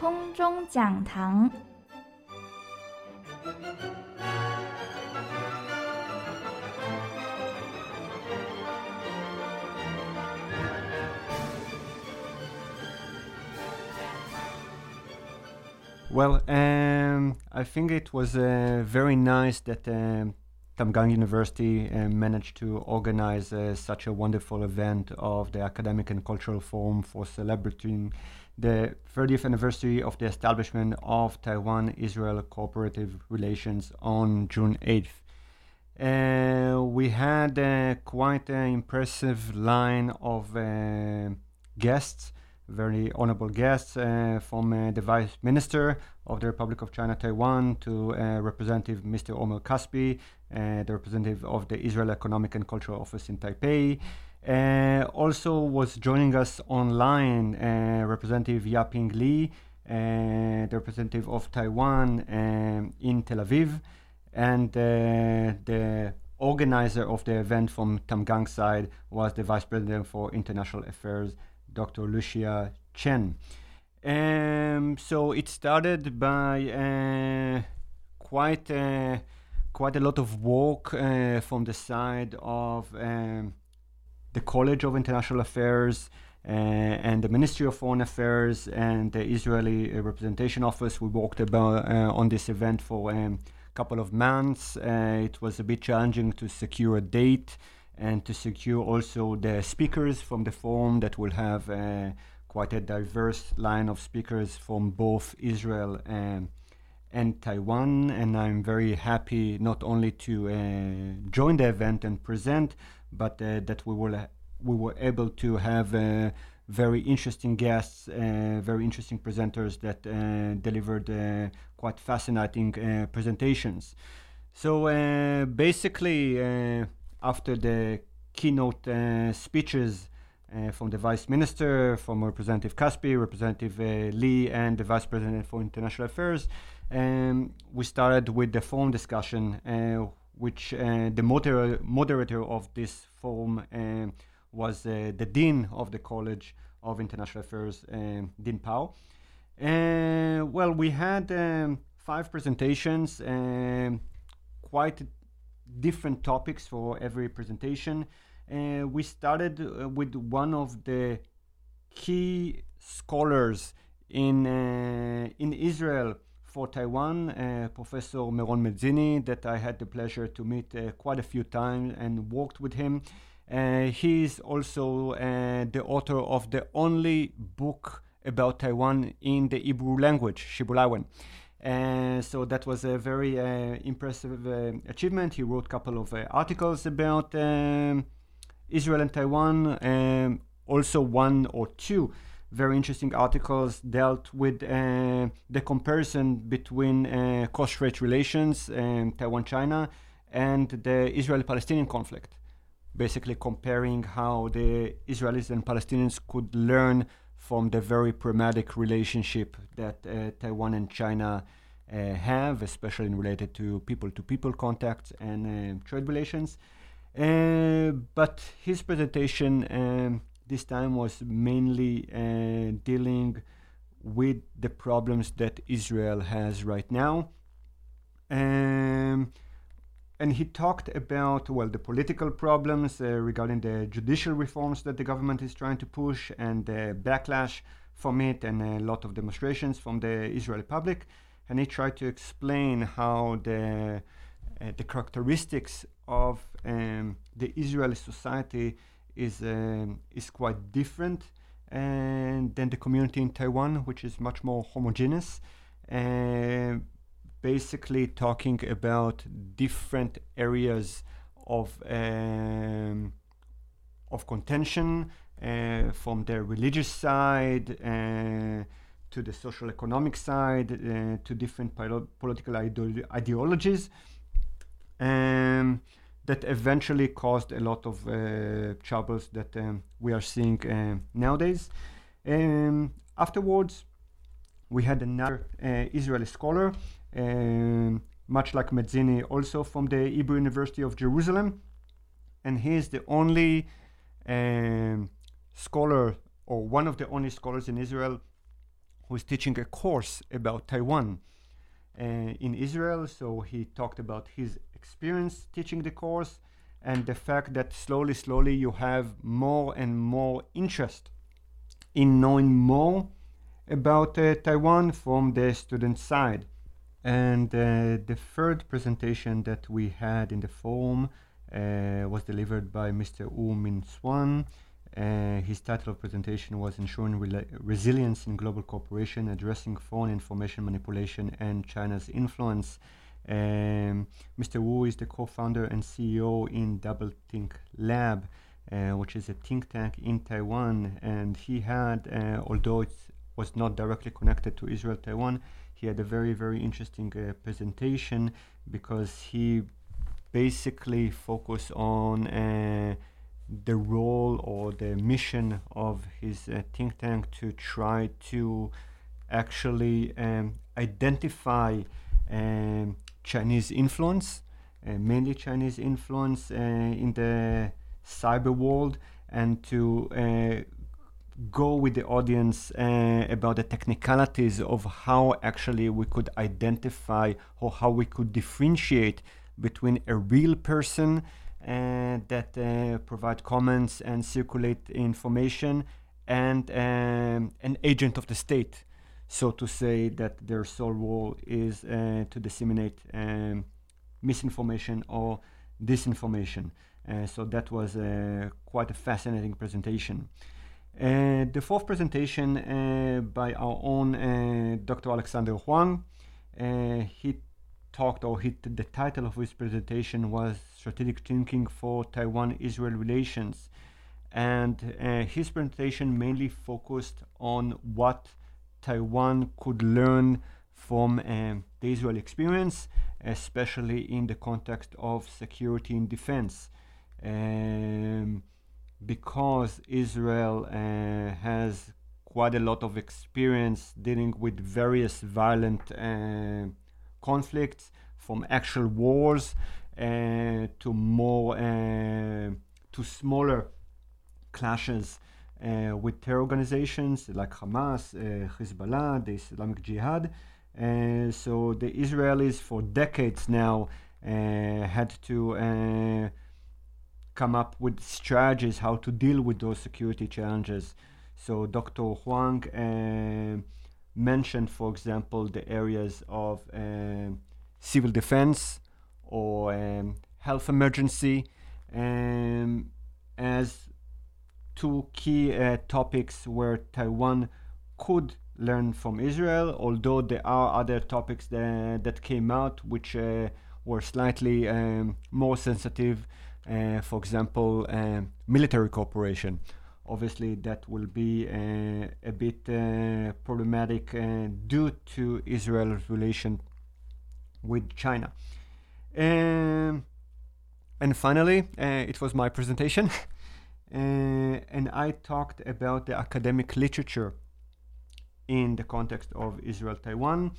空中讲堂。Well, um, I think it was uh, very nice that um, Tamkang University uh, managed to organize uh, such a wonderful event of the Academic and Cultural Forum for celebrating the 30th anniversary of the establishment of Taiwan Israel cooperative relations on June 8th. Uh, we had uh, quite an impressive line of uh, guests very honorable guests uh, from uh, the Vice Minister of the Republic of China Taiwan to uh, Representative Mr. Omer Caspi, the representative of the Israel Economic and Cultural Office in Taipei. Uh, also was joining us online uh, Representative Yaping Li, the representative of Taiwan um, in Tel Aviv, and the organizer of the event from Tamkang side was the Vice President for International Affairs, Dr. Lucia Chen. Um, so it started by uh, quite uh, quite a lot of work uh, from the side of um, the College of International Affairs uh, and the Ministry of Foreign Affairs and the Israeli Representation Office. We worked about uh, on this event for a um, couple of months. Uh, it was a bit challenging to secure a date and to secure also the speakers from the forum that will have uh, quite a diverse line of speakers from both Israel and, and Taiwan. And I'm very happy not only to uh, join the event and present, but uh, that we will we were able to have uh, very interesting guests, uh, very interesting presenters that uh, delivered quite fascinating presentations. So basically after the keynote speeches from the Vice Minister, from Representative Caspi, Representative Lee, and the Vice President for International Affairs, um, we started with the forum discussion, uh, which uh, the moder- moderator of this forum uh, was the Dean of the College of International Affairs, um, Dean Pao. well, we had um, five presentations, quite different topics for every presentation. Uh, we started uh, with one of the key scholars in uh, in Israel for Taiwan, uh, Professor Meron Medzini, that I had the pleasure to meet uh, quite a few times and worked with him. Uh, he is also the author of the only book about Taiwan in the Hebrew language, Shibbolawin. And so that was a very uh, impressive uh, achievement. He wrote a couple of uh, articles about um, Israel and Taiwan. Um, also, one or two very interesting articles dealt with uh, the comparison between uh, cross-strait relations, um, Taiwan-China, and the Israeli-Palestinian conflict. Basically, comparing how the Israelis and Palestinians could learn from the very pragmatic relationship that uh, Taiwan and China uh, have, especially in related to people-to-people contacts and uh, trade relations. but his presentation um, this time was mainly dealing with the problems that Israel has right now. Um, and he talked about well the political problems uh, regarding the judicial reforms that the government is trying to push and the backlash from it and a lot of demonstrations from the Israeli public and he tried to explain how the uh, the characteristics of um, the Israeli society is um, is quite different and than the community in Taiwan, which is much more homogeneous. Uh, basically talking about different areas of um, of contention uh, from the religious side uh, to the social economic side uh, to different political ide- ideologies um, that eventually caused a lot of uh, troubles that um, we are seeing uh, nowadays. Um, afterwards, we had another uh, Israeli scholar um, much like Medzini, also from the Hebrew University of Jerusalem. And he is the only um, scholar, or one of the only scholars in Israel, who is teaching a course about Taiwan uh, in Israel. So he talked about his experience teaching the course and the fact that slowly, slowly you have more and more interest in knowing more about uh, Taiwan from the student side. And uh, the third presentation that we had in the forum uh, was delivered by Mr. Wu Min-Hsuan. Uh, his title of presentation was Ensuring Resilience in Global Cooperation, Addressing Foreign Information Manipulation and China's Influence. Um, Mr. Wu is the co-founder and CEO in Double Think Lab, uh, which is a think tank in Taiwan. And he had, uh, although it was not directly connected to Israel Taiwan, he had a very, very interesting uh, presentation because he basically focused on uh, the role or the mission of his uh, think tank to try to actually um, identify um, Chinese influence, uh, mainly Chinese influence uh, in the cyber world, and to uh, go with the audience uh, about the technicalities of how actually we could identify or how we could differentiate between a real person uh, that uh, provide comments and circulate information and um, an agent of the state so to say that their sole role is uh, to disseminate um, misinformation or disinformation uh, so that was uh, quite a fascinating presentation uh, the fourth presentation uh, by our own uh, Dr. Alexander Huang. he talked, or he, the title of his presentation was Strategic Thinking for Taiwan Israel Relations. And his presentation mainly focused on what Taiwan could learn from um, the Israel experience, especially in the context of security and defense. Um, because Israel uh, has quite a lot of experience dealing with various violent uh, conflicts, from actual wars uh, to more uh, to smaller clashes uh, with terror organizations like Hamas, uh, Hezbollah, the Islamic Jihad. so the Israelis, for decades now, had to come up with strategies how to deal with those security challenges. So Dr. Huang uh, mentioned, for example, the areas of uh, civil defense or um, health emergency um, as two key uh, topics where Taiwan could learn from Israel, although there are other topics that, that came out which uh, were slightly um, more sensitive uh, for example, uh, military cooperation. Obviously, that will be uh, a bit problematic due to Israel's relation with China. Um, and finally, it was my presentation. Uh, and I talked about the academic literature in the context of Israel Taiwan.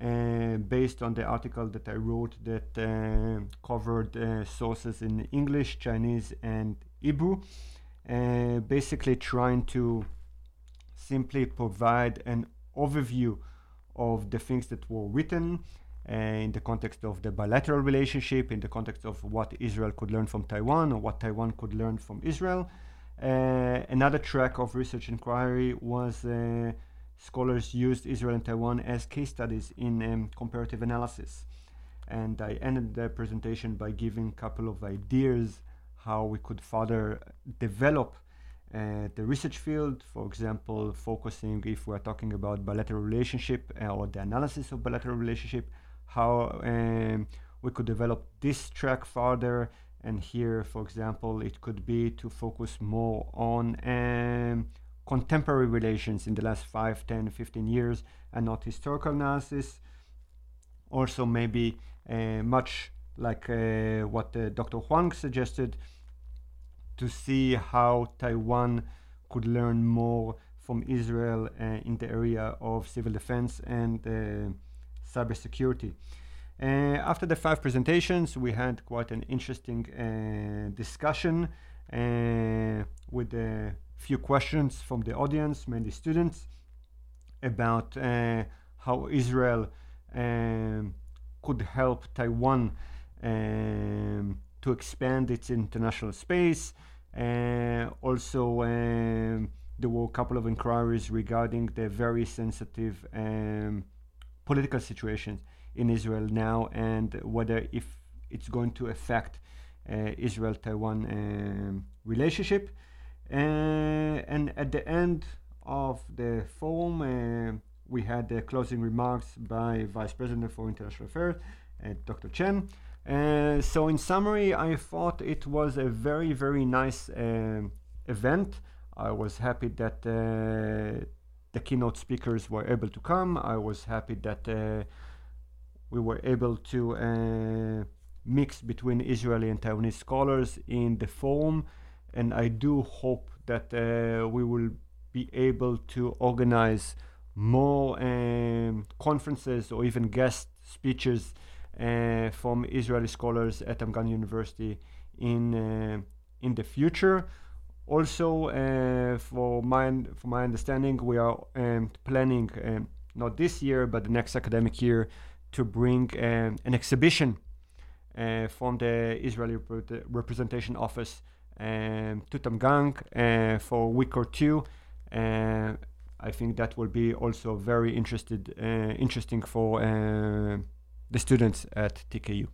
Uh, based on the article that I wrote that uh, covered uh, sources in English, Chinese, and Hebrew, uh, basically trying to simply provide an overview of the things that were written in the context of the bilateral relationship, in the context of what Israel could learn from Taiwan or what Taiwan could learn from Israel. another track of research inquiry was scholars used Israel and Taiwan as case studies in um, comparative analysis. And I ended the presentation by giving a couple of ideas how we could further develop uh, the research field, for example, focusing if we're talking about bilateral relationship uh, or the analysis of bilateral relationship, how um, we could develop this track further. And here, for example, it could be to focus more on um, contemporary relations in the last 5, 10, 15 years and not historical analysis. Also, maybe uh, much like uh, what uh, Dr. Huang suggested, to see how Taiwan could learn more from Israel uh, in the area of civil defense and uh, cybersecurity. Uh, after the five presentations, we had quite an interesting discussion with a few questions from the audience, mainly students. about uh, how Israel um, could help Taiwan um, to expand its international space. Uh, also, um, there were a couple of inquiries regarding the very sensitive um, political situation in Israel now and whether if it's going to affect uh, Israel-Taiwan um, relationship. Uh, and at the end of the forum, uh, we had the closing remarks by Vice President for International Affairs, Dr. Chen. Uh, so in summary, I thought it was a very, very nice uh, event. I was happy that uh, the keynote speakers were able to come. I was happy that uh, we were able to uh, mix between Israeli and Taiwanese scholars in the forum. And I do hope that uh, we will be able to organize more um, conferences or even guest speeches uh, from Israeli scholars at Amman University in uh, in the future. Also, uh, for my for my understanding, we are um, planning um, not this year but the next academic year to bring um, an exhibition uh, from the Israeli rep- representation office um, to Tamkang uh, for a week or two. Uh, I think that will be also very interested, interesting for the students at TKU.